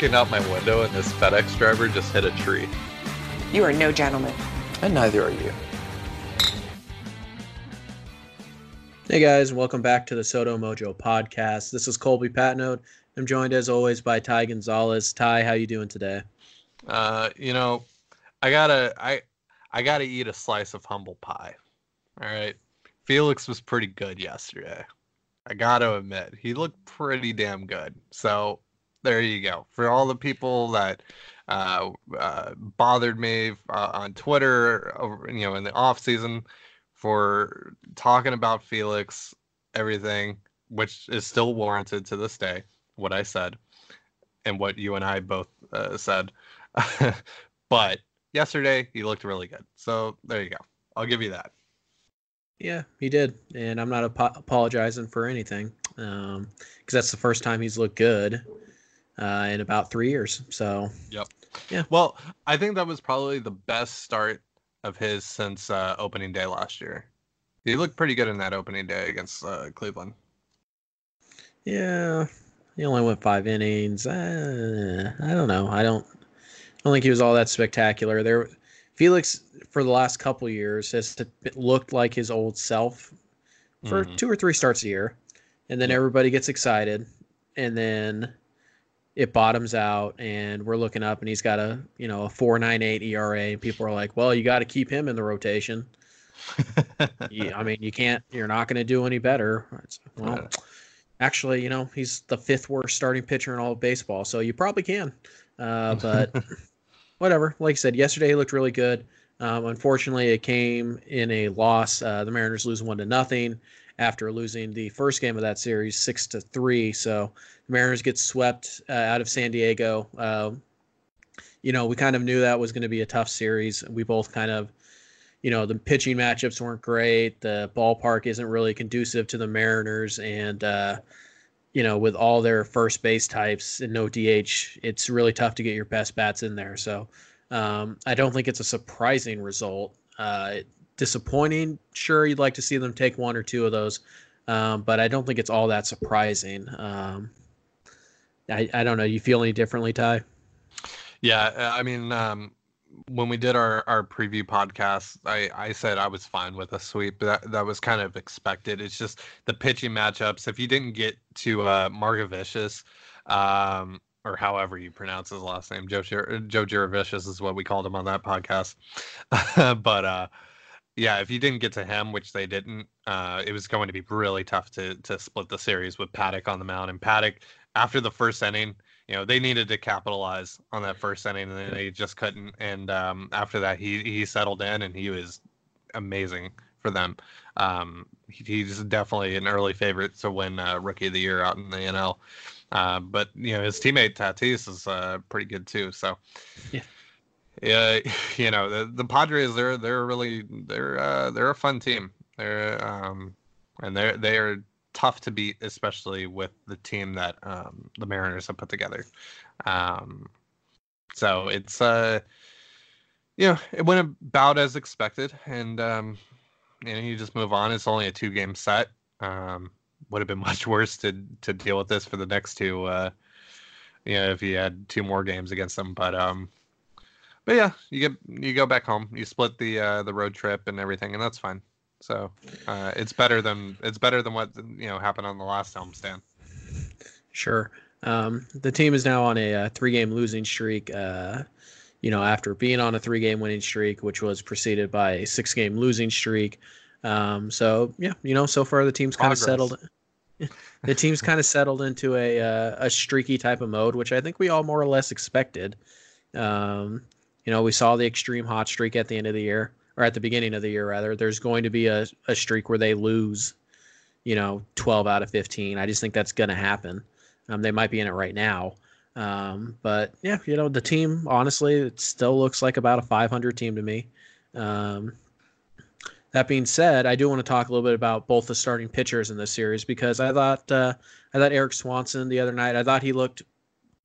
Looking out my window, and this FedEx driver just hit a tree. You are no gentleman. And neither are you. Hey guys, welcome back to the SoDo Mojo podcast. This is Colby Patnode. I'm joined as always by Ty Gonzalez. Ty, how you doing today? Uh, you know, I gotta I I gotta eat a slice of humble pie. All right. Felix was pretty good yesterday. I gotta admit, he looked pretty damn good. So there you go. For all the people that uh, uh, bothered me uh, on Twitter, you know, in the off season, for talking about Felix, everything, which is still warranted to this day, what I said and what you and I both uh, said. but yesterday, he looked really good. So there you go. I'll give you that. Yeah, he did. And I'm not ap- apologizing for anything because um, that's the first time he's looked good uh, in about three years. So, yep. Yeah. Well, I think that was probably the best start of his since uh, opening day last year. He looked pretty good in that opening day against uh, Cleveland. Yeah, he only went five innings. Uh, I don't know. I don't. I don't think he was all that spectacular. There, Felix for the last couple years has looked like his old self for mm-hmm. two or three starts a year, and then everybody gets excited, and then it bottoms out and we're looking up and he's got a you know a 498 ERA and people are like well you got to keep him in the rotation. Yeah, I mean you can't you're not going to do any better. Well actually you know he's the fifth worst starting pitcher in all of baseball so you probably can uh, but whatever. Like I said yesterday he looked really good. Um, unfortunately it came in a loss. Uh, the Mariners lose one to nothing after losing the first game of that series six to three. So Mariners get swept uh, out of San Diego. Uh, you know, we kind of knew that was going to be a tough series. We both kind of, you know, the pitching matchups weren't great. The ballpark isn't really conducive to the Mariners, and uh, you know, with all their first base types and no DH, it's really tough to get your best bats in there. So um, I don't think it's a surprising result. Uh, disappointing. Sure, you'd like to see them take one or two of those, um, but I don't think it's all that surprising. Um, I, I don't know. You feel any differently, Ty? Yeah, uh, I mean, um, when we did our, our preview podcast, I, I said I was fine with a sweep. That that was kind of expected. It's just the pitching matchups. If you didn't get to uh, Margevicius, um, or however you pronounce his last name, Joe Joe Giravicious is what we called him on that podcast. but uh, yeah, if you didn't get to him, which they didn't, uh, it was going to be really tough to to split the series with Paddock on the mound. And Paddock, after the first inning, you know, they needed to capitalize on that first inning, and they just couldn't. And um, after that, he he settled in, and he was amazing for them. Um, he, he's definitely an early favorite to win uh, Rookie of the Year out in the NL. Uh, but you know, his teammate Tatis is uh, pretty good too. So. Yeah yeah, you know the the Padres they're they're really they're uh, they're a fun team. They're um, and they're they are tough to beat, especially with the team that um, the Mariners have put together. Um, so it's uh, you know, it went about as expected, and um, you know, you just move on. It's only a two game set. Um, would have been much worse to to deal with this for the next two. Uh, you know, if you had two more games against them, but um, but yeah, you get you go back home, you split the uh, the road trip and everything, and that's fine. So uh, it's better than it's better than what you know happened on the last homestand. Sure. Um, the team is now on a, uh, three-game losing streak. Uh, you know, after being on a three-game winning streak, which was preceded by a six-game losing streak. Um, so yeah, you know, so far the team's kind of settled. the team's kind of settled into a uh, a streaky type of mode, which I think we all more or less expected. Um, you know, we saw the extreme hot streak at the end of the year, or at the beginning of the year, rather. There's going to be a, a streak where they lose, you know, 12 out of 15. I just think that's going to happen. Um, they might be in it right now. Um, but yeah, you know, the team honestly, it still looks like about a 500 team to me. Um, that being said, I do want to talk a little bit about both the starting pitchers in this series because I thought uh, I thought Erik Swanson the other night. I thought he looked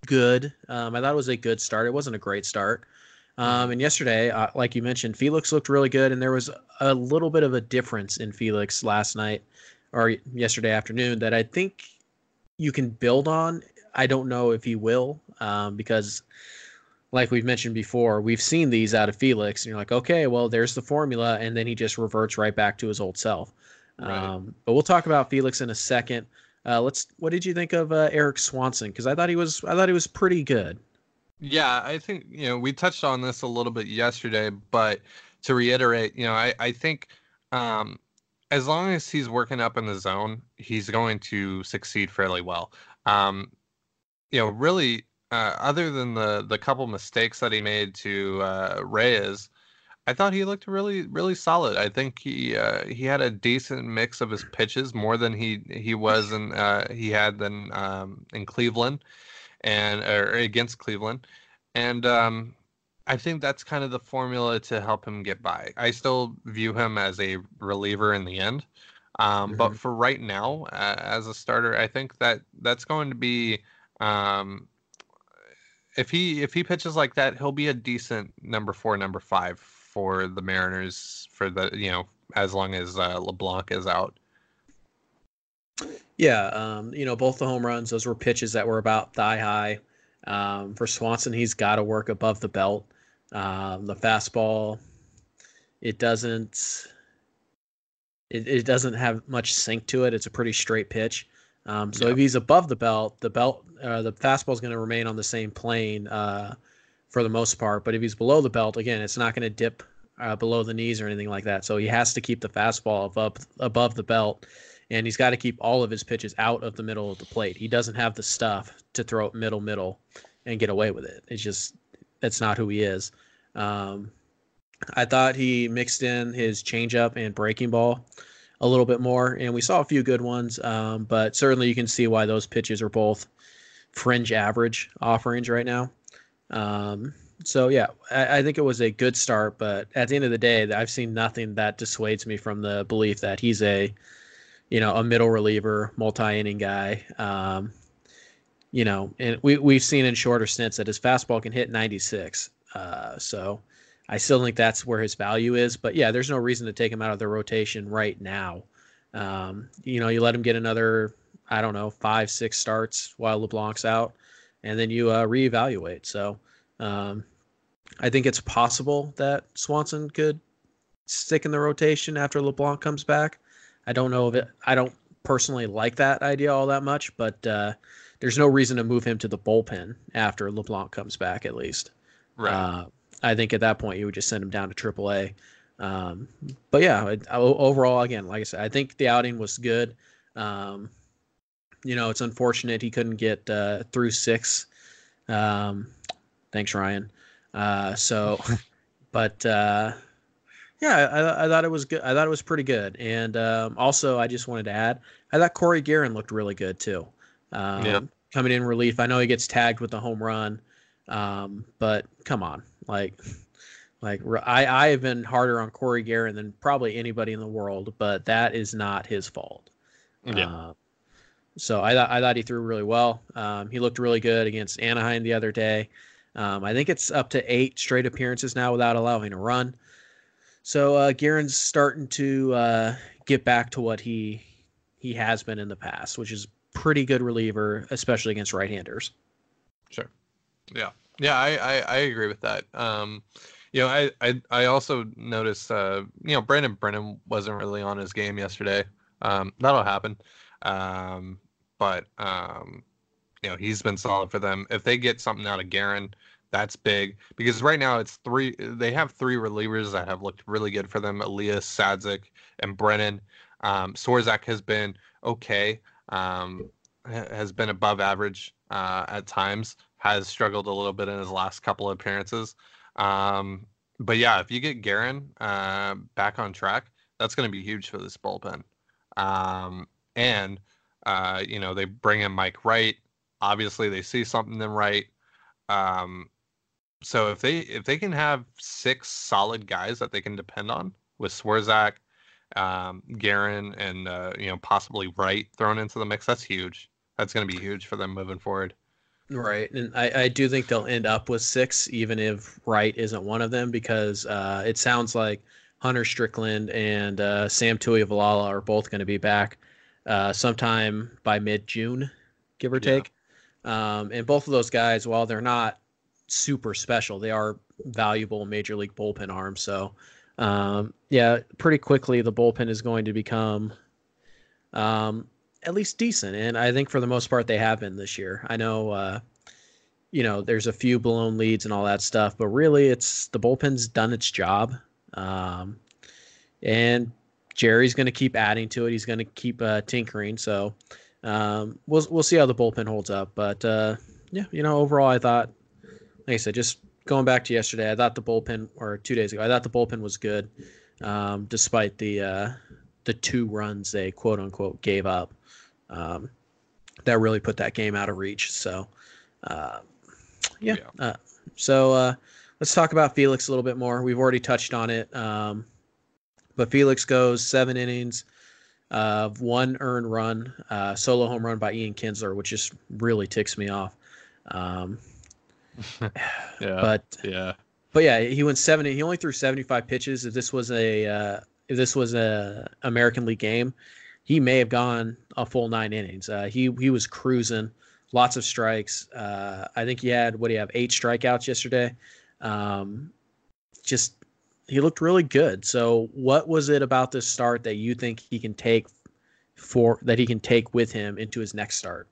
good. Um, I thought it was a good start. It wasn't a great start. Um, and yesterday, uh, like you mentioned, Felix looked really good, and there was a little bit of a difference in Felix last night or yesterday afternoon that I think you can build on. I don't know if he will um, because, like we've mentioned before, we've seen these out of Felix, and you're like, okay, well, there's the formula, and then he just reverts right back to his old self. Right. Um, but we'll talk about Felix in a second. Uh, let's. What did you think of uh, Erik Swanson? Because I thought he was. I thought he was pretty good. Yeah, I think you know we touched on this a little bit yesterday, but to reiterate, you know, I I think um, as long as he's working up in the zone, he's going to succeed fairly well. Um, you know, really, uh, other than the the couple mistakes that he made to uh, Reyes, I thought he looked really really solid. I think he uh, he had a decent mix of his pitches, more than he he was in uh, he had than um, in Cleveland and or against Cleveland, and um, I think that's kind of the formula to help him get by. I still view him as a reliever in the end, um, mm-hmm. but for right now, uh, as a starter, I think that that's going to be. Um, if he if he pitches like that, he'll be a decent number four, number five for the Mariners for the you know as long as uh, LeBlanc is out. Yeah, um, you know, both the home runs, those were pitches that were about thigh high. Um, for Swanson, he's got to work above the belt. Um, the fastball, it doesn't, it, it doesn't have much sink to it. It's a pretty straight pitch. Um, so if he's above the belt, the belt, uh, the fastball is going to remain on the same plane uh, for the most part. But if he's below the belt, again, it's not going to dip uh, below the knees or anything like that. So he has to keep the fastball above above the belt and he's got to keep all of his pitches out of the middle of the plate. He doesn't have the stuff to throw it middle middle and get away with it. It's just that's not who he is. Um, I thought he mixed in his changeup and breaking ball a little bit more, and we saw a few good ones. Um, but certainly, you can see why those pitches are both fringe average offerings right now. Um, so yeah, I, I, think it was a good start, but at the end of the day, I've seen nothing that dissuades me from the belief that he's a you know, a middle reliever, multi-inning guy. Um, you know, and we we've seen in shorter stints that his fastball can hit 96. Uh, so I still think that's where his value is. But yeah, there's no reason to take him out of the rotation right now. Um, you know, you let him get another, I don't know, five, six starts while LeBlanc's out, and then you uh, reevaluate. So um, I think it's possible that Swanson could stick in the rotation after LeBlanc comes back. I don't know if it. I don't personally like that idea all that much, but uh, there's no reason to move him to the bullpen after LeBlanc comes back. At least, right? Uh, I think at that point you would just send him down to AAA. Um, but yeah, overall, again, like I said, I think the outing was good. Um, you know, it's unfortunate he couldn't get uh, through six. Um, thanks, Ryan. Uh, so, but uh, yeah, I, I, thought it was good. I thought it was pretty good. And um, also, I just wanted to add, I thought Corey Gearrin looked really good too. Um, yeah. Coming in relief, I know he gets tagged with the home run, um, but come on, like, like I I have been harder on Corey Gearrin than probably anybody in the world, but that is not his fault. Yeah. Uh, so I thought I thought he threw really well. Um, he looked really good against Anaheim the other day. Um, I think it's up to eight straight appearances now without allowing a run. So uh, Gearrin's starting to uh, get back to what he he has been in the past, which is pretty good reliever, especially against right-handers. Sure. Yeah. Yeah, I, I, I agree with that. Um, you know, I, I, I also noticed, uh, you know, Brandon Brennan wasn't really on his game yesterday. Um, that'll happen. Um, but, um, you know, he's been solid for them. If they get something out of Gearrin, that's big because right now it's three. They have three relievers that have looked really good for them: Elias, Sadzeck, and Brennan. Um, Swarzak has been okay, um, has been above average uh, at times. Has struggled a little bit in his last couple of appearances. Um, but yeah, if you get Gearrin uh, back on track, that's going to be huge for this bullpen. Um, and uh, you know they bring in Mike Wright Obviously, they see something in Wright. Um, so if they if they can have six solid guys that they can depend on with Swarzak, um, Gearrin, and uh, you know possibly Wright thrown into the mix, that's huge. That's going to be huge for them moving forward. Right, and I, I do think they'll end up with six, even if Wright isn't one of them, because uh, it sounds like Hunter Strickland and uh, Sam Tuivailala are both going to be back uh, sometime by mid June, give or Yeah. take. Um, and both of those guys, while they're not super special, they are valuable major league bullpen arms. So, um, yeah, pretty quickly the bullpen is going to become um, at least decent. And I think for the most part they have been this year. I know, uh, you know, there's a few blown leads and all that stuff, but really it's the bullpen's done its job. Um, and Jerry's going to keep adding to it. He's going to keep uh, tinkering. So um, we'll we'll see how the bullpen holds up. But uh, yeah, you know, overall, I thought, like I said, just going back to yesterday, I thought the bullpen, or two days ago, I thought the bullpen was good, um, despite the uh, the two runs they quote unquote gave up. Um, that really put that game out of reach. So, uh, yeah. Yeah. Uh, so uh, let's talk about Felix a little bit more. We've already touched on it. Um, but Felix goes seven innings of one earned run, uh, solo home run by Ian Kinsler, which just really ticks me off. Um, Yeah, but yeah, but yeah, he went seventy. He only threw seventy five pitches. If this was a uh, if this was a American League game, he may have gone a full nine innings. Uh, he he was cruising, lots of strikes. Uh, I think he had what do you have eight strikeouts yesterday. Um, just he looked really good. So what was it about this start that you think he can take for that he can take with him into his next start?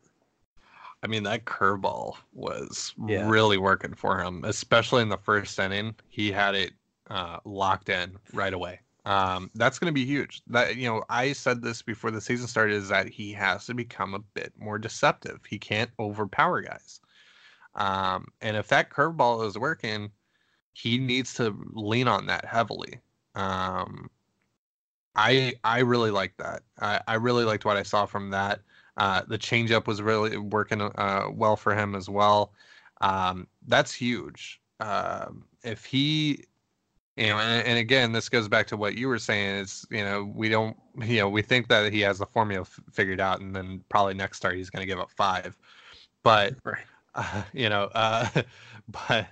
I mean, that curveball was Yeah. really working for him, especially in the first inning. He had it uh, locked in right away. Um, that's going to be huge. That you know, I said this before the season started is that he has to become a bit more deceptive. He can't overpower guys. Um, and if that curveball is working, he needs to lean on that heavily. Um, I I really like that. I, I really liked what I saw from that. Uh, the changeup was really working uh, well for him as well. Um, that's huge. Um, if he, you know, and, and again, this goes back to what you were saying. Is you know we don't, you know, we think that he has the formula f- figured out, and then probably next start he's going to give up five. But Right. uh, you know, uh, but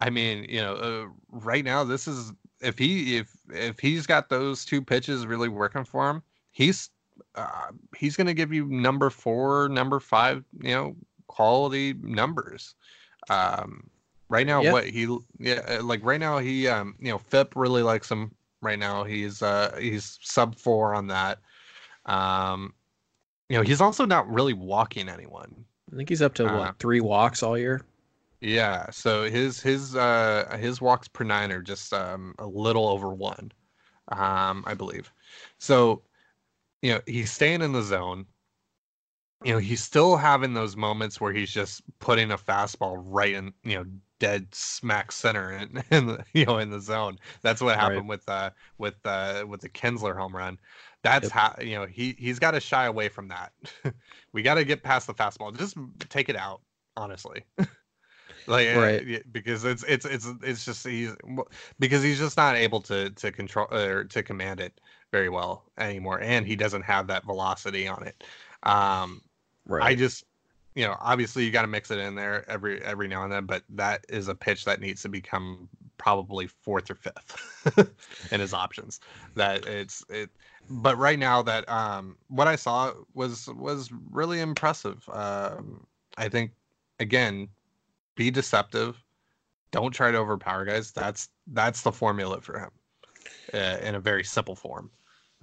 I mean, you know, uh, right now this is if he if if he's got those two pitches really working for him, he's uh, he's going to give you number four, number five, you know, quality numbers. Um, right now, Yeah. what he yeah, like right now he um you know FIP really likes him right now. He's uh he's sub four on that. Um, you know, he's also not really walking anyone. I think he's up to Uh, what three walks all year. Yeah, so his his uh his walks per nine are just um a little over one, um I believe. So, you know, he's staying in the zone. You know, he's still having those moments where he's just putting a fastball right in, you know, dead smack center in, in the, you know in the zone. That's what Right. happened with uh with uh with the Kinsler home run. That's Yep. how you know he he's got to shy away from that. we got to get past the fastball. Just take it out, honestly. like uh, Right. because it's it's it's it's just he's because he's just not able to to control or to command it very well anymore and he doesn't have that velocity on it. Um i just you know obviously you got to mix it in there every every now and then but that is a pitch that needs to become probably fourth or fifth in his options. That it's it but right now that um what i saw was was really impressive. Um i think again be deceptive. Don't try to overpower guys. That's that's the formula for him uh, in a very simple form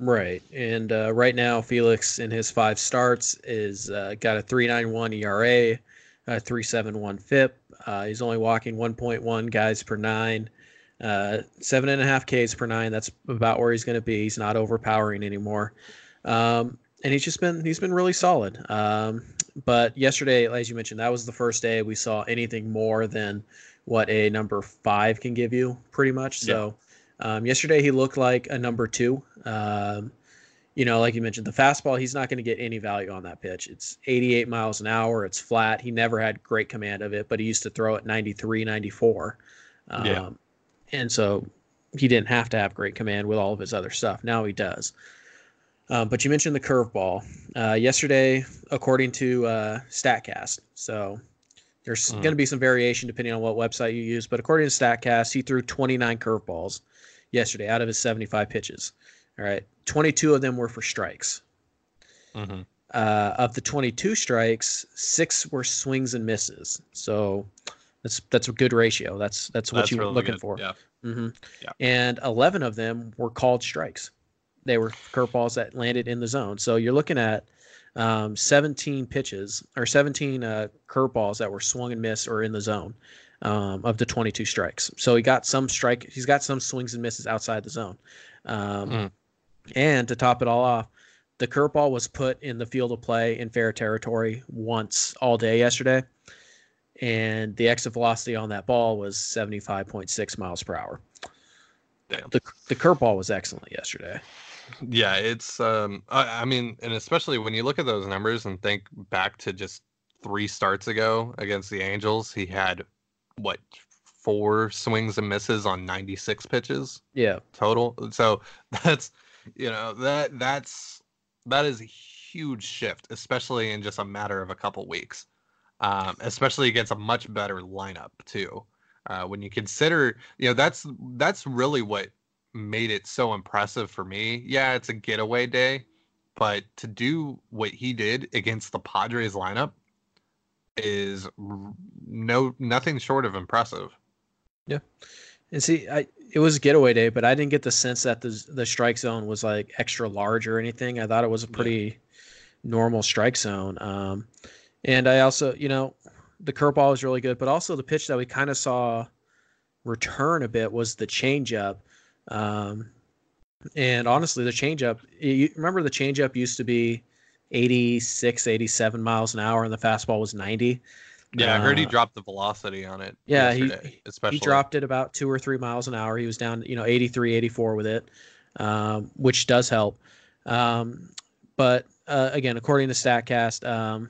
Right. And uh, right now, Felix in his five starts is uh, got a 391 ERA, a 371 FIP. Uh, he's only walking 1.1 guys per nine, uh, seven and a half Ks per nine. That's about where he's going to be. He's not overpowering anymore. Um, and he's just been he's been really solid. Um, but yesterday, as you mentioned, that was the first day we saw anything more than what a number five can give you, pretty much. So um, yesterday he looked like a number two. Um, you know, like you mentioned, the fastball, he's not going to get any value on that pitch. It's 88 miles an hour. It's flat. He never had great command of it, but he used to throw it 93, 94. Um, Yeah. And so he didn't have to have great command with all of his other stuff. Now he does. Um, but you mentioned the curveball. Uh, yesterday, according to uh, StatCast, so there's Mm. going to be some variation depending on what website you use, but according to StatCast, he threw 29 curveballs yesterday out of his 75 pitches. All right. 22 of them were for strikes. hmm Uh, of the 22 strikes, six were swings and misses. So that's that's a good ratio. That's that's what That's you were really looking good. for. Yeah. hmm Yeah. And 11 of them were called strikes. They were curveballs that landed in the zone. So you're looking at um, 17 pitches or 17 uh, curveballs that were swung and missed or in the zone um, of the 22 strikes. So he got some strike. He's got some swings and misses outside the zone. Um, Mm. And to top it all off, the curveball was put in the field of play in fair territory once all day yesterday. And the exit velocity on that ball was 75.6 miles per hour. Damn. The, the curveball was excellent yesterday. Yeah, it's um I, I mean, and especially when you look at those numbers and think back to just three starts ago against the Angels, he had what four swings and misses on 96 pitches Yeah. total. So that's you know, that that's that is a huge shift, especially in just a matter of a couple weeks. Um, especially against a much better lineup too. Uh, when you consider, you know, that's that's really what made it so impressive for me. Yeah, it's a getaway day, but to do what he did against the Padres lineup is no nothing short of impressive. Yeah, and see, I it was a getaway day, but I didn't get the sense that the the strike zone was like extra large or anything. I thought it was a Yeah. pretty normal strike zone. Um, and I also, you know, the curveball was really good, but also the pitch that we kind of saw return a bit was the changeup. Um, and honestly, the changeup, you remember the changeup used to be 86, 87 miles an hour, and the fastball was 90. Yeah, I heard he Uh, dropped the velocity on it. yeah, he- especially he dropped it about two or three miles an hour. He was down, you know, 83, 84 with it, um, which does help. Um, but uh, again, according to StatCast, um,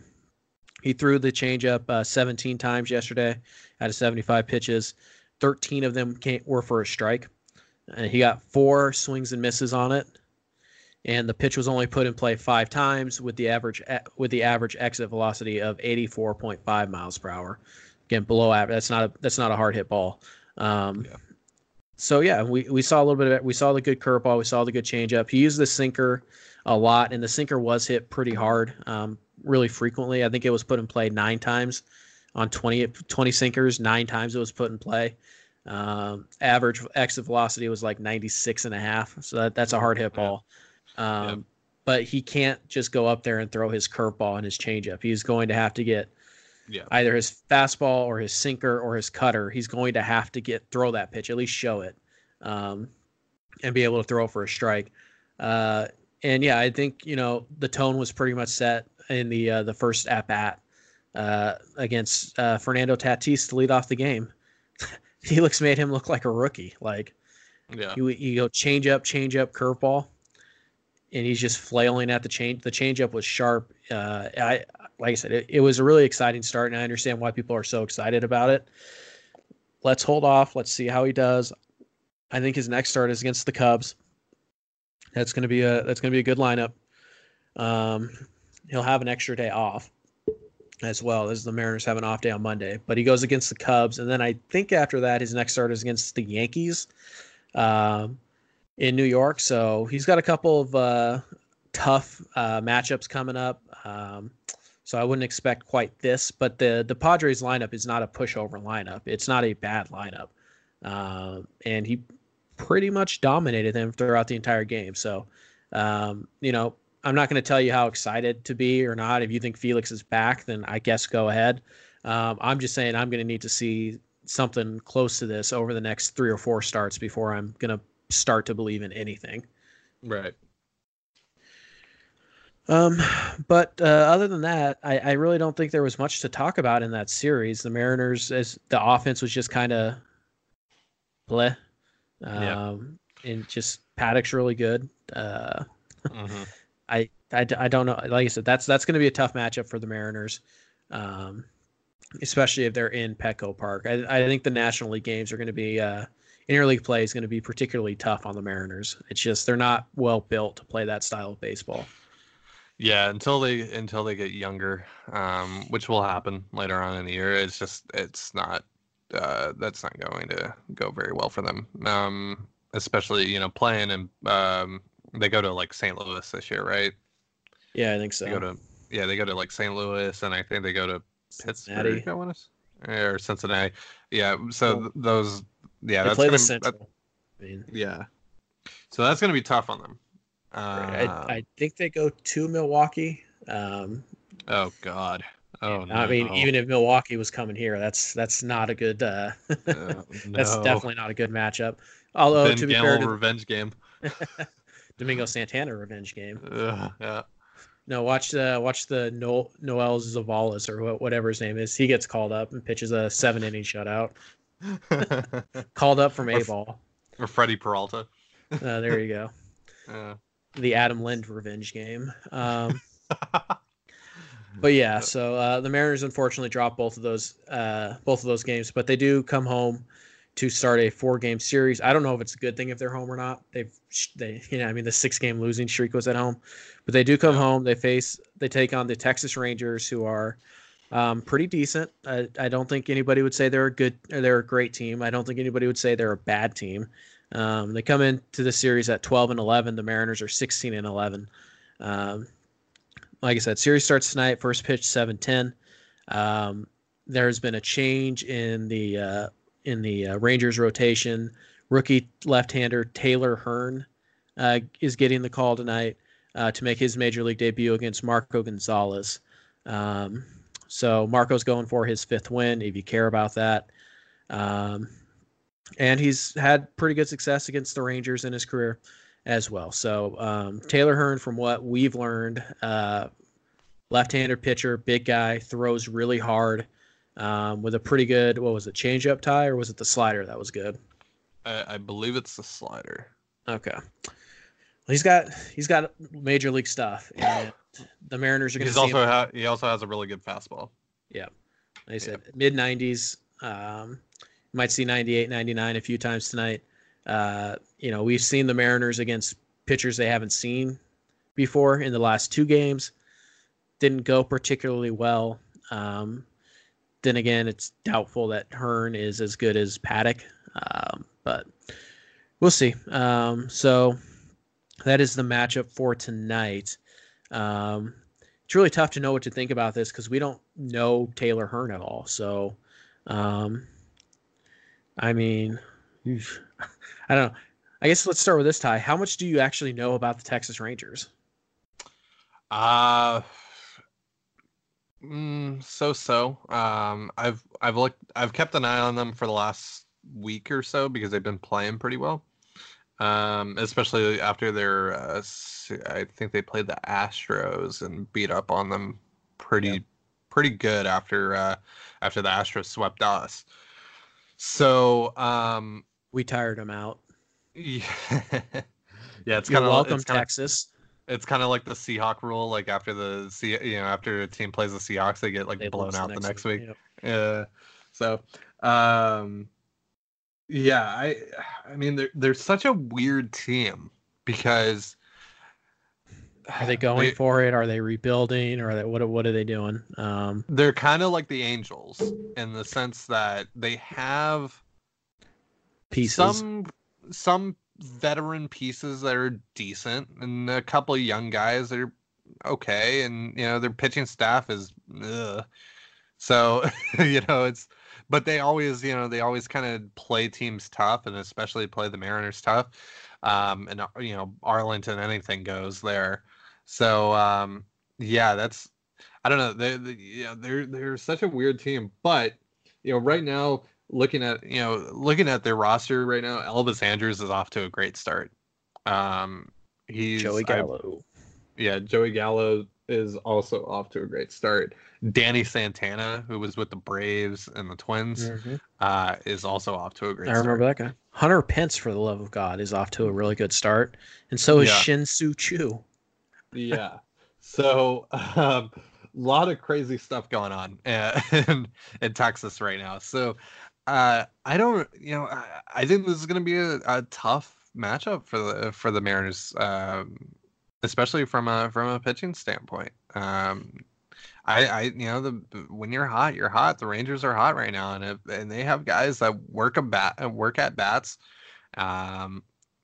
he threw the changeup uh, 17 times yesterday out of 75 pitches. 13 of them came, were for a strike. And he got four swings and misses on it. And the pitch was only put in play five times with the average with the average exit velocity of 84.5 miles per hour. Again, below average. That's not a that's not a hard hit ball. Um, Yeah. So yeah, we, we saw a little bit of it. We saw the good curveball. We saw the good changeup. He used the sinker a lot, and the sinker was hit pretty hard, um, really frequently. I think it was put in play nine times on 20, 20 sinkers. Nine times it was put in play. Um, average exit velocity was like 96 and a half. So that, that's a hard hit Yeah. Um, Yep. But he can't just go up there and throw his curveball and his changeup. He's going to have to get Yeah. either his fastball or his sinker or his cutter. He's going to have to get throw that pitch, at least show it, um, and be able to throw for a strike. Uh, and yeah, I think you know the tone was pretty much set in the uh, the first at bat uh, against uh, Fernando Tatis to lead off the game. Felix made him look like a rookie. Like Yeah. you, you go change up, change up, curveball, and he's just flailing at the change. The changeup was sharp. Uh, I like I said, it, it was a really exciting start, and I understand why people are so excited about it. Let's hold off. Let's see how he does. I think his next start is against the Cubs. That's to be a that's to be a good lineup. Um, he'll have an extra day off as well as the Mariners have an off day on Monday. But he goes against the Cubs, and then I think after that his next start is against the Yankees um, in New York. So he's got a couple of uh, tough uh, matchups coming up. Um, so I wouldn't expect quite this, but the the Padres lineup is not a pushover lineup. It's not a bad lineup, um, and he pretty much dominated them throughout the entire game. So, um, you know, I'm not going to tell you how excited to be or not. If you think Felix is back, then I guess go ahead. Um, I'm just saying I'm going to need to see something close to this over the next three or four starts before I'm going to start to believe in anything. Right. Um, but uh, other than that, I, I really don't think there was much to talk about in that series. The Mariners, as the offense was just kind of bleh. Um, Yeah. and just Paddock's really good. Uh, Mhm. I, I, I don't know. Like I said, that's that's going to be a tough matchup for the Mariners, um, especially if they're in Petco Park. I, I think the National League games are going to be uh, interleague play is going to be particularly tough on the Mariners. It's just they're not well built to play that style of baseball. Yeah, until they until they get younger, um, which will happen later on in the year. It's just it's not uh, that's not going to go very well for them. Um, especially you know playing and um, they go to like St. Louis this year, right? Yeah, I think so. They go to yeah they go to like St. Louis and I think they go to Cincinnati. Pittsburgh. I want to or Cincinnati. Yeah, so th- those yeah they that's play gonna, the that- Central. I mean, yeah, so that's gonna be tough on them. Uh, I, I think they go to Milwaukee. Um, oh God. Oh no. I mean, even if Milwaukee was coming here, that's that's not a good. Uh, Uh, that's definitely not a good matchup. Although Ben to be Gamel fair, to revenge game. Domingo Santana revenge game. Ugh, yeah. No, watch the watch the no, Noel Zavalas or wha- whatever his name is. He gets called up and pitches a seven inning shutout. Called up from A ball. or Freddy Peralta. Uh, there you go. Yeah. The Adam Lind revenge game. Um, but yeah, so uh, the Mariners unfortunately dropped both of those uh, both of those games, but they do come home to start a four game series. I don't know if it's a good thing if they're home or not. They've they you know I mean the six game losing streak was at home, but they do come Yeah. home. They face they take on the Texas Rangers, who are um, pretty decent. I, I don't think anybody would say they're a good they're a great team. I don't think anybody would say they're a bad team. Um, they come into the series at 12 and 11. The Mariners are 16 and 11. Um, like I said, series starts tonight. First pitch 7:10. Um, there's been a change in the uh, in the uh, Rangers rotation. Rookie left-hander Taylor Hearn uh, is getting the call tonight uh, to make his major league debut against Marco Gonzalez. Um, so Marco's going for his fifth win. If you care about that, um, and he's had pretty good success against the Rangers in his career as well. So um, Taylor Hearn, from what we've learned, uh, left-handed pitcher, big guy, throws really hard um, with a pretty good. What was it? Change-up tie or was it the slider that was good? I, I believe it's the slider. Okay. He's got he's got major league stuff, and the Mariners are going to He's also ha- he also has a really good fastball. Yeah. Like I said, mid 90s. Um, you might see 98, 99 a few times tonight. Uh, you know, we've seen the Mariners against pitchers they haven't seen before in the last two games. Didn't go particularly well. Um, then again, it's doubtful that Hearn is as good as Paddock, um, but we'll see. Um, so that is the matchup for tonight. Um, it's really tough to know what to think about this because we don't know Taylor Hearn at all. So, um, I mean, I don't know. I guess let's start with this tie. How much do you actually know about the Texas Rangers? Uh mm, so so. Um I've I've looked I've kept an eye on them for the last week or so because they've been playing pretty well. Um especially after their uh, I think they played the Astros and beat up on them pretty pretty good after uh after the Astros swept us. So, um We tired them out. yeah, yeah it's kind of welcome, it's kinda, Texas. it's kind of like the Seahawk rule. Like after the sea, you know, after a team plays the Seahawks, they get like They blown out the next week. Yep. Yeah. So, um, yeah, I, I mean, they're they're such a weird team because Are they going for it? Are they rebuilding? Or they, what? What are they doing? Um, They're kind of like the Angels in the sense that they have pieces. some some veteran pieces that are decent and a couple of young guys that are okay and you know their pitching staff is ugh. so you know it's but they always you know they always kind of play teams tough and especially play the mariners tough um and uh, you know arlington anything goes there so um yeah that's i don't know they, they yeah they're they're such a weird team but you know right now looking at you know looking at their roster right now, Elvis Andrus is off to a great start. Um, he's Joey I- Gallo. yeah, Joey Gallo is also off to a great start. Danny Santana, who was with the Braves and the Twins, Mhm. uh, is also off to a great I start. remember that guy. Hunter Pence, for the love of God, is off to a really good start, and so is Yeah. Shin Soo Choo. yeah. So, um, a lot of crazy stuff going on in, in Texas right now. So, uh, I don't, you know, I, I think this is going to be a, a, tough matchup for the for the Mariners, um, especially from a from a pitching standpoint. Um, I, I, you know, the when you're hot, you're hot. The Rangers are hot right now, and if, and they have guys that work a bat, work at bats, um,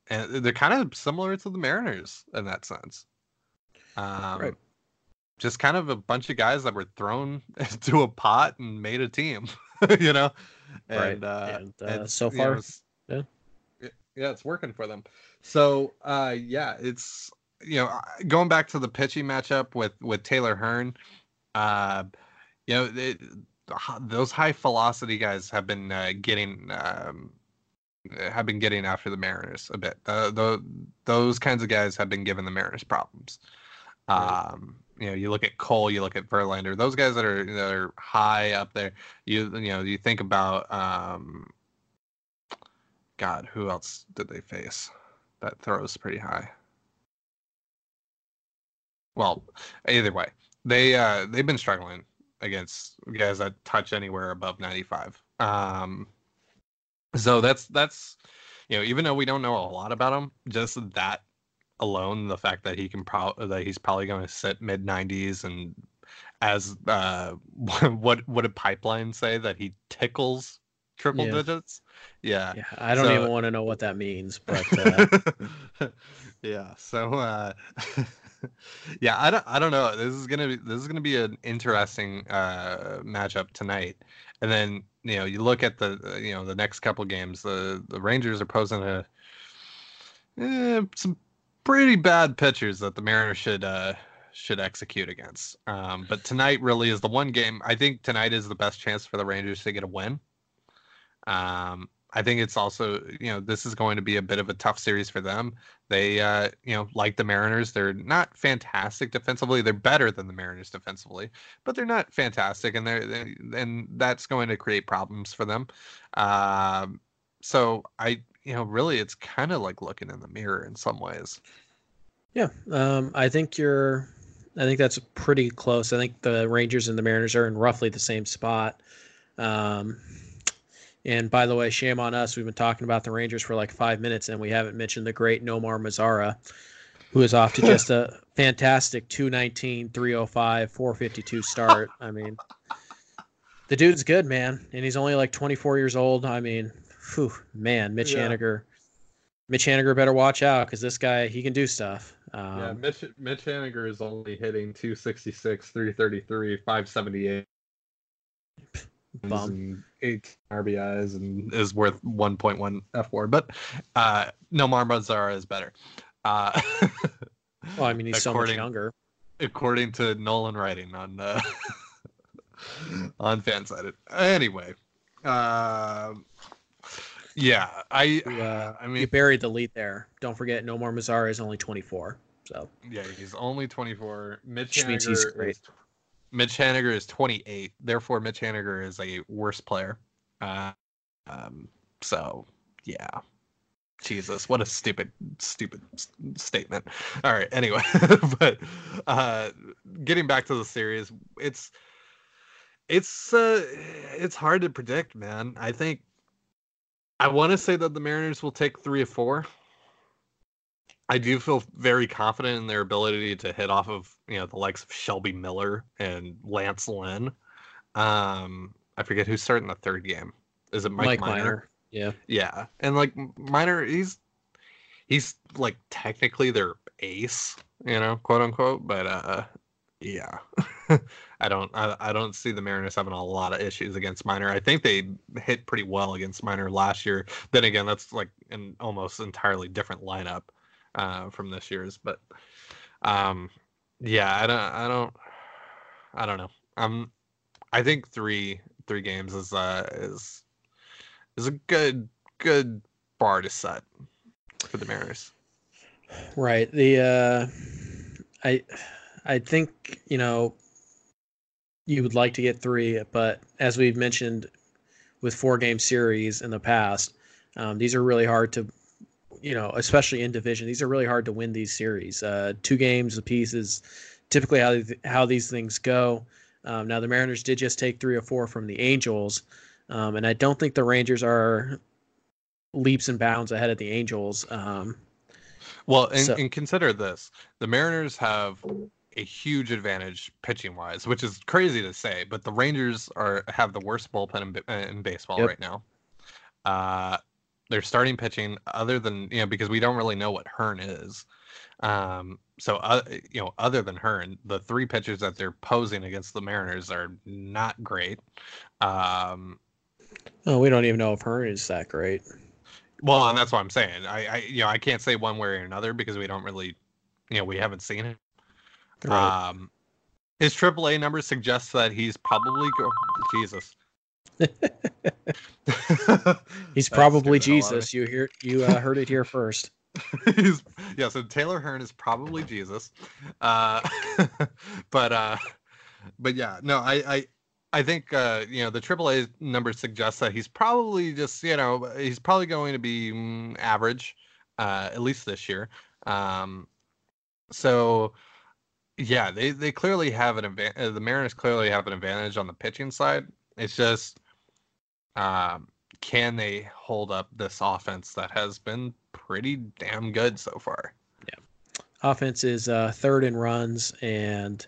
and they're kind of similar to the Mariners in that sense. Um, right. Just kind of a bunch of guys that were thrown into a pot and made a team, you know. And, right. uh, and, uh, and so far, know, yeah, yeah, it's working for them. So, uh, yeah, it's you know going back to the pitching matchup with with Taylor Hearn uh, you know, it, those high velocity guys have been uh, getting um, have been getting after the Mariners a bit. Uh, the, those kinds of guys have been giving the Mariners problems. Right. Um, you know, you look at Cole, you look at Verlander, those guys that are that are high up there. You you know, you think about um, God, who else did they face that throws pretty high? Well, either way, they uh they've been struggling against guys that touch anywhere above 95. Um so that's that's you know, even though we don't know a lot about him, just that alone, the fact that he can probably that he's probably going to sit mid 90s and as uh what what did pipeline say that he tickles triple yeah. digits? Yeah. Yeah, I don't so, even want to know what that means, but uh... yeah. So uh yeah, I don't, I don't know. This is gonna be this is gonna be an interesting uh, matchup tonight. And then you know you look at the you know the next couple games. The the Rangers are posing a eh, some pretty bad pitchers that the Mariners should uh, should execute against. Um, but tonight really is the one game. I think tonight is the best chance for the Rangers to get a win. Um, I think it's also, you know, this is going to be a bit of a tough series for them. They, uh, you know, like the Mariners, they're not fantastic defensively. They're better than the Mariners defensively, but they're not fantastic, and they're, they, and that's going to create problems for them. Um, so I, you know, really, it's kind of like looking in the mirror in some ways. Yeah, um, I think you're. I think that's pretty close. I think the Rangers and the Mariners are in roughly the same spot. Um, and by the way, shame on us. We've been talking about the Rangers for like five minutes, and we haven't mentioned the great Nomar Mazara, who is off to just a fantastic 219, 305, 452 start. I mean, the dude's good, man. And he's only like 24 years old. I mean, whew, man, Mitch yeah. Haniger. Mitch Haniger better watch out because this guy, he can do stuff. Um, yeah, Mitch, Mitch Haniger is only hitting 266, 333, 578 and eight RBIs and is worth 1.1 fWAR. But uh, Nomar Mazara is better. Uh, well, I mean, he's so much younger. According to Nolan writing on uh, on Fansided. Anyway, uh, yeah, I uh, I mean, you buried the lead there. Don't forget, Nomar Mazara is only 24. So yeah, he's only 24. Mitch Which means he's great. Mitch Haniger is 28. Therefore, Mitch Haniger is a worse player. Uh, um, so, yeah. Jesus, what a stupid, stupid statement. All right, anyway, but uh, getting back to the series, it's it's uh, it's hard to predict, man. I think I want to say that the Mariners will take three or four. I do feel very confident in their ability to hit off of you know the likes of Shelby Miller and Lance Lynn. Um, I forget who's starting the third game. Is it Mike, Mike Minor? Minor? Yeah, yeah, and like Minor, he's he's like technically their ace, you know, quote unquote. But uh, yeah, I don't I, I don't see the Mariners having a lot of issues against Minor. I think they hit pretty well against Minor last year. Then again, that's like an almost entirely different lineup uh, from this year's. But um, yeah, I don't, I don't, I don't know. Um, I think three three games is uh is is a good good bar to set for the Mariners. Right. The uh, I I think you know you would like to get three, but as we've mentioned with four game series in the past, um, these are really hard to you know, especially in division, these are really hard to win these series. Uh, two games apiece is typically how how these things go. Um, now the Mariners did just take three or four from the Angels, um, and I don't think the Rangers are leaps and bounds ahead of the Angels. Um, well, and, so, and consider this: the Mariners have a huge advantage pitching wise, which is crazy to say, but the Rangers are have the worst bullpen in, in baseball yep. right now. Uh, they're starting pitching other than you know because we don't really know what Hearn is. Um, so uh, you know, other than Hearn, the three pitchers that they're posing against the Mariners are not great. Um, oh, we don't even know if Hearn is that great. Well, and that's what I'm saying. I, I, you know, I can't say one way or another because we don't really, you know, we haven't seen it. Right. Um, his AAA number suggests that he's probably go- Jesus. he's probably Jesus. You hear you uh, heard it here first. yeah, so Taylor Hearn is probably Jesus. Uh, but uh, but yeah, no, I I I think uh, you know the AAA number suggests that he's probably just you know he's probably going to be mm, average, uh, at least this year. Um, so yeah, they they clearly have an advantage. The Mariners clearly have an advantage on the pitching side. It's just um, can they hold up this offense that has been pretty damn good so far? Yeah, offense is uh, third in runs and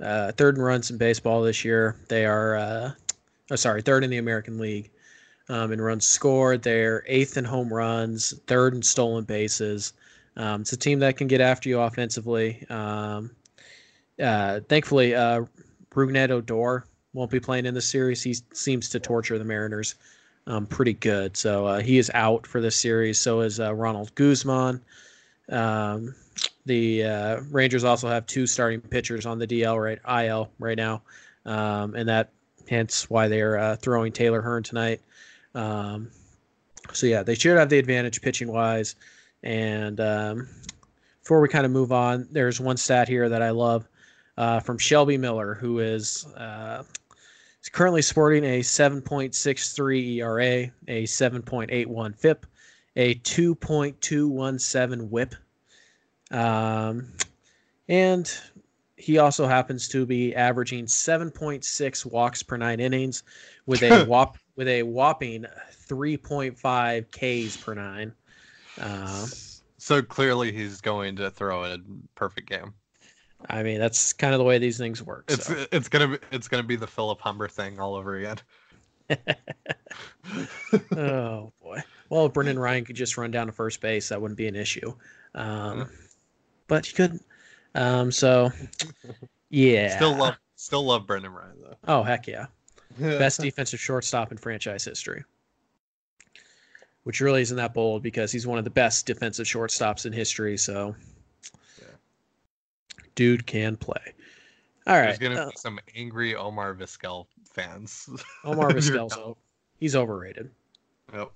uh, third in runs in baseball this year. They are, uh, oh sorry, third in the American League um, in runs scored. They're eighth in home runs, third in stolen bases. Um, it's a team that can get after you offensively. Um, uh, thankfully, uh, Odor won't be playing in the series. He seems to torture the Mariners um, pretty good. So uh, he is out for this series. So is uh, Ronald Guzman. Um, the uh, Rangers also have two starting pitchers on the DL right IL right now, um, and that hence why they're uh, throwing Taylor Hearn tonight. Um, so yeah, they should have the advantage pitching wise. And um, before we kind of move on, there's one stat here that I love uh, from Shelby Miller, who is uh, He's currently sporting a 7.63 ERA, a 7.81 FIP, a 2.217 WHIP, um, and he also happens to be averaging 7.6 walks per nine innings, with a whop with a whopping 3.5 Ks per nine. Uh, so clearly, he's going to throw in a perfect game. I mean, that's kind of the way these things work. It's so. it's gonna be it's gonna be the Philip Humber thing all over again. oh boy. Well, if Brendan Ryan could just run down to first base, that wouldn't be an issue. Um, but he couldn't. Um, so yeah. Still love still love Brendan Ryan though. Oh heck yeah. Best defensive shortstop in franchise history. Which really isn't that bold because he's one of the best defensive shortstops in history. So dude can play. All right. There's gonna uh, be some angry Omar Vizquel fans. Omar Vizquel's he's overrated. Yep.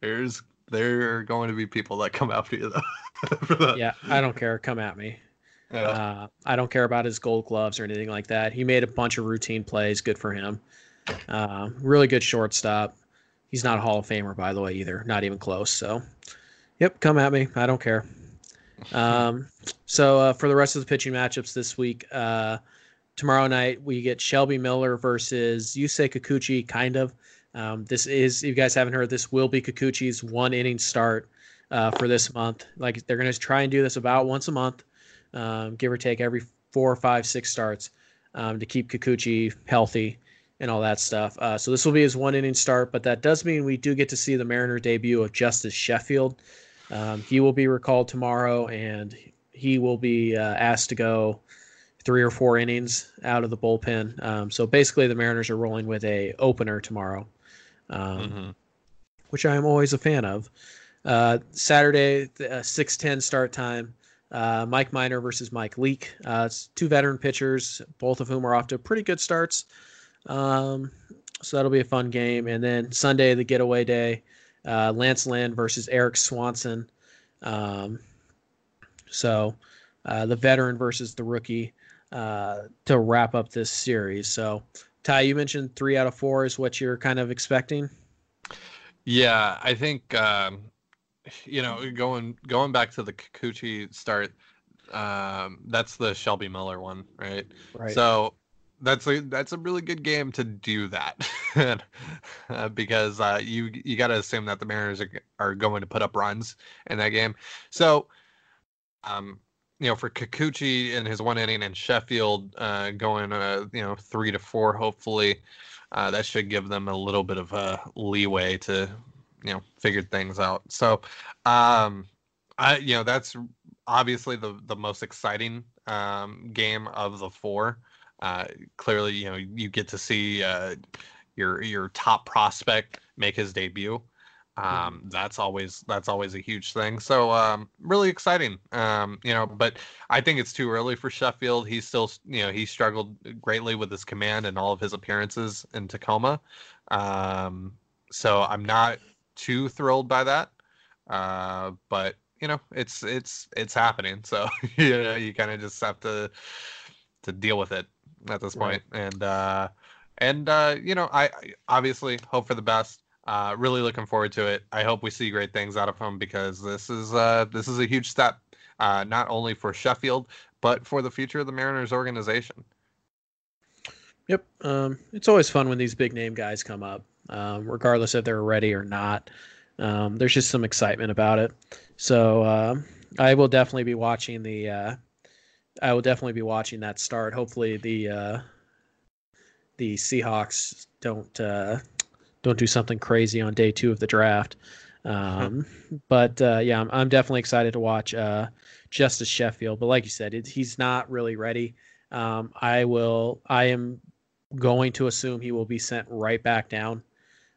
There's there are going to be people that come after you though. yeah, I don't care. Come at me. Yeah. Uh, I don't care about his gold gloves or anything like that. He made a bunch of routine plays. Good for him. Uh, really good shortstop. He's not a Hall of Famer, by the way, either. Not even close. So, yep, come at me. I don't care. Um, so uh, for the rest of the pitching matchups this week, uh, tomorrow night we get Shelby Miller versus Yusei Kikuchi. Kind of. Um, this is, if you guys haven't heard, this will be Kikuchi's one inning start uh, for this month. Like they're going to try and do this about once a month, um, give or take every four, five, six starts um, to keep Kikuchi healthy and all that stuff. Uh, so this will be his one inning start, but that does mean we do get to see the Mariner debut of Justus Sheffield. Um, he will be recalled tomorrow, and he will be uh, asked to go three or four innings out of the bullpen. Um, so basically, the Mariners are rolling with a opener tomorrow, um, mm-hmm. which I am always a fan of. Uh, Saturday, uh, six ten start time. Uh, Mike Minor versus Mike Leake. Uh, it's two veteran pitchers, both of whom are off to pretty good starts. Um, so that'll be a fun game. And then Sunday, the getaway day uh, Lance Lynn versus Erik Swanson. Um, so uh, the veteran versus the rookie uh, to wrap up this series. So, Ty, you mentioned three out of four is what you're kind of expecting. Yeah, I think um, you know, going going back to the Kikuchi start, um, that's the Shelby Miller one, right? Right. So that's a that's a really good game to do that, uh, because uh, you you got to assume that the Mariners are, are going to put up runs in that game. So, um, you know, for Kikuchi in his one inning and Sheffield uh, going uh, you know three to four, hopefully, uh, that should give them a little bit of a leeway to you know figure things out. So, um, I you know that's obviously the the most exciting um, game of the four. Uh, clearly, you know you get to see uh, your your top prospect make his debut. Um, that's always that's always a huge thing. So um, really exciting. Um, you know, but I think it's too early for Sheffield. He's still you know he struggled greatly with his command and all of his appearances in Tacoma. Um, so I'm not too thrilled by that. Uh, but you know, it's it's it's happening. So you know, you kind of just have to to deal with it at this Right. And uh, and uh, you know, I, I obviously hope for the best. Uh, really looking forward to it. I hope we see great things out of him because this is uh, this is a huge step, uh, not only for Sheffield but for the future of the Mariners organization. Yep. Um, it's always fun when these big name guys come up, um, regardless if they're ready or not. Um, there's just some excitement about it. So um I will definitely be watching the. I will definitely be watching that start. Hopefully the uh, the Seahawks don't uh, don't do something crazy on day two of the draft. Um, but uh, yeah, I'm, I'm definitely excited to watch uh, Justus Sheffield. But like you said, it, he's not really ready. Um, I will. I am going to assume he will be sent right back down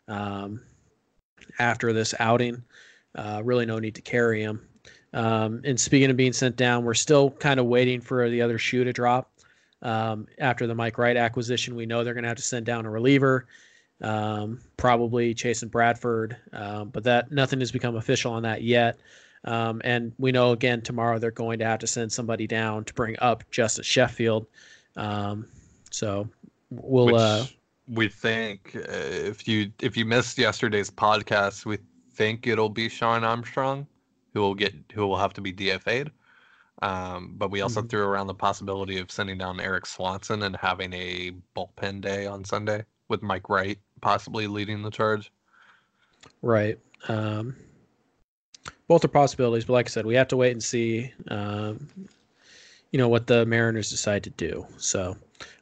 um, after this outing. Uh, really, no need to carry him. Um, and speaking of being sent down, we're still kind of waiting for the other shoe to drop. Um, after the Mike Wright acquisition, we know they're going to have to send down a reliever, um, probably Chasen Bradford, um, but that nothing has become official on that yet. Um, and we know again tomorrow they're going to have to send somebody down to bring up Justus Sheffield. Um, so we'll. Which uh, we think uh, if you if you missed yesterday's podcast, we think it'll be Shawn Armstrong who will get who will have to be DFA'd. Um, but we also Mhm. threw around the possibility of sending down Erik Swanson and having a bullpen day on Sunday with Mike Wright possibly leading the charge. Right. Um, both are possibilities, but like I said, we have to wait and see. Um, you know what the Mariners decide to do. So,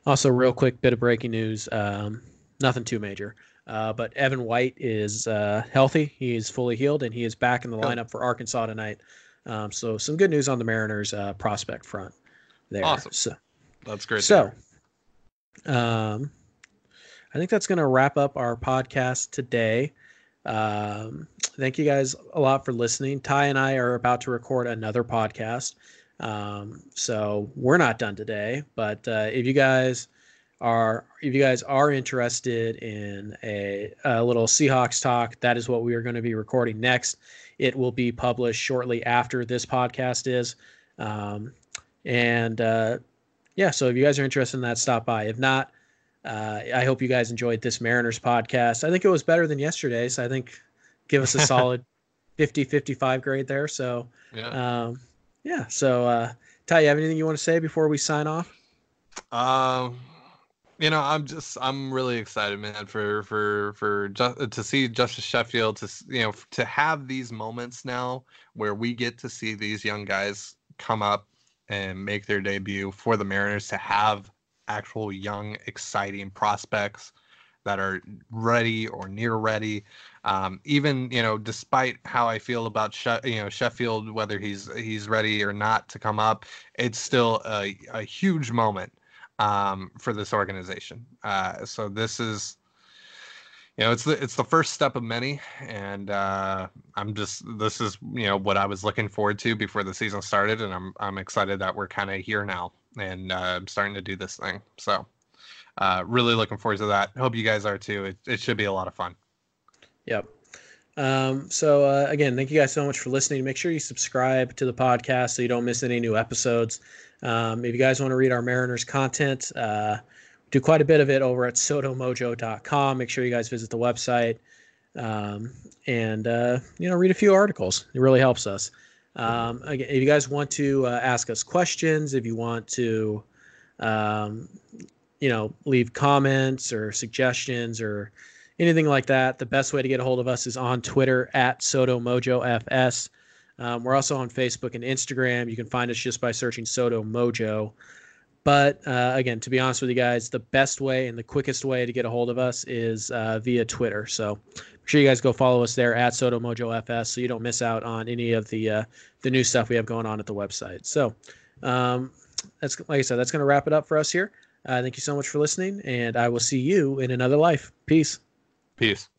also real quick bit of breaking news. Um, nothing too major, uh, but Evan White is uh, healthy. He is fully healed, and he is back in the lineup for Arkansas tonight. Um, so, some good news on the Mariners uh, prospect front there. Awesome. So, That's great. so, um, I think that's going to wrap up our podcast today. Um, thank you guys a lot for listening. Ty and I are about to record another podcast. Um, so we're not done today, but uh, if you guys are if you guys are interested in a, a little Seahawks talk, that is what we are going to be recording next. It will be published shortly after this podcast is. Um, and uh, yeah, so if you guys are interested in that, stop by. If not, uh, I hope you guys enjoyed this Mariners podcast. I think it was better than yesterday's. I think give us a solid 50 55 grade there. So, yeah. um, yeah. So, uh, Ty, you have anything you want to say before we sign off? Um, you know, I'm just I'm really excited, man, for for for just to see Justus Sheffield to you know to have these moments now where we get to see these young guys come up and make their debut for the Mariners to have actual young exciting prospects that are ready or near ready. Um, even you know, despite how I feel about she- you know Sheffield, whether he's he's ready or not to come up, it's still a, a huge moment um, for this organization. Uh, so this is, you know, it's the it's the first step of many, and uh, I'm just this is you know what I was looking forward to before the season started, and I'm I'm excited that we're kind of here now and uh, starting to do this thing. So. Uh, really looking forward to that. Hope you guys are too. It, it should be a lot of fun. Yep. Um, so uh, again, thank you guys so much for listening. Make sure you subscribe to the podcast so you don't miss any new episodes. Um, if you guys want to read our Mariners content, uh, do quite a bit of it over at sodomojo.com. Make sure you guys visit the website. um, and uh, you know read a few articles. It really helps us. Um, again, if you guys want to uh, ask us questions, if you want to, um, you know, leave comments or suggestions or anything like that, the best way to get a hold of us is on Twitter at SoDoMojoFS. Um, we're also on Facebook and Instagram. You can find us just by searching SoDo Mojo. But uh, again, to be honest with you guys, the best way and the quickest way to get a hold of us is uh, via Twitter. So make sure you guys go follow us there at SoDo Mojo FS so you don't miss out on any of the uh, the new stuff we have going on at the website. So um, that's like I said, that's going to wrap it up for us here. Uh, thank you so much for listening, and I will see you in another life. Peace. Peace.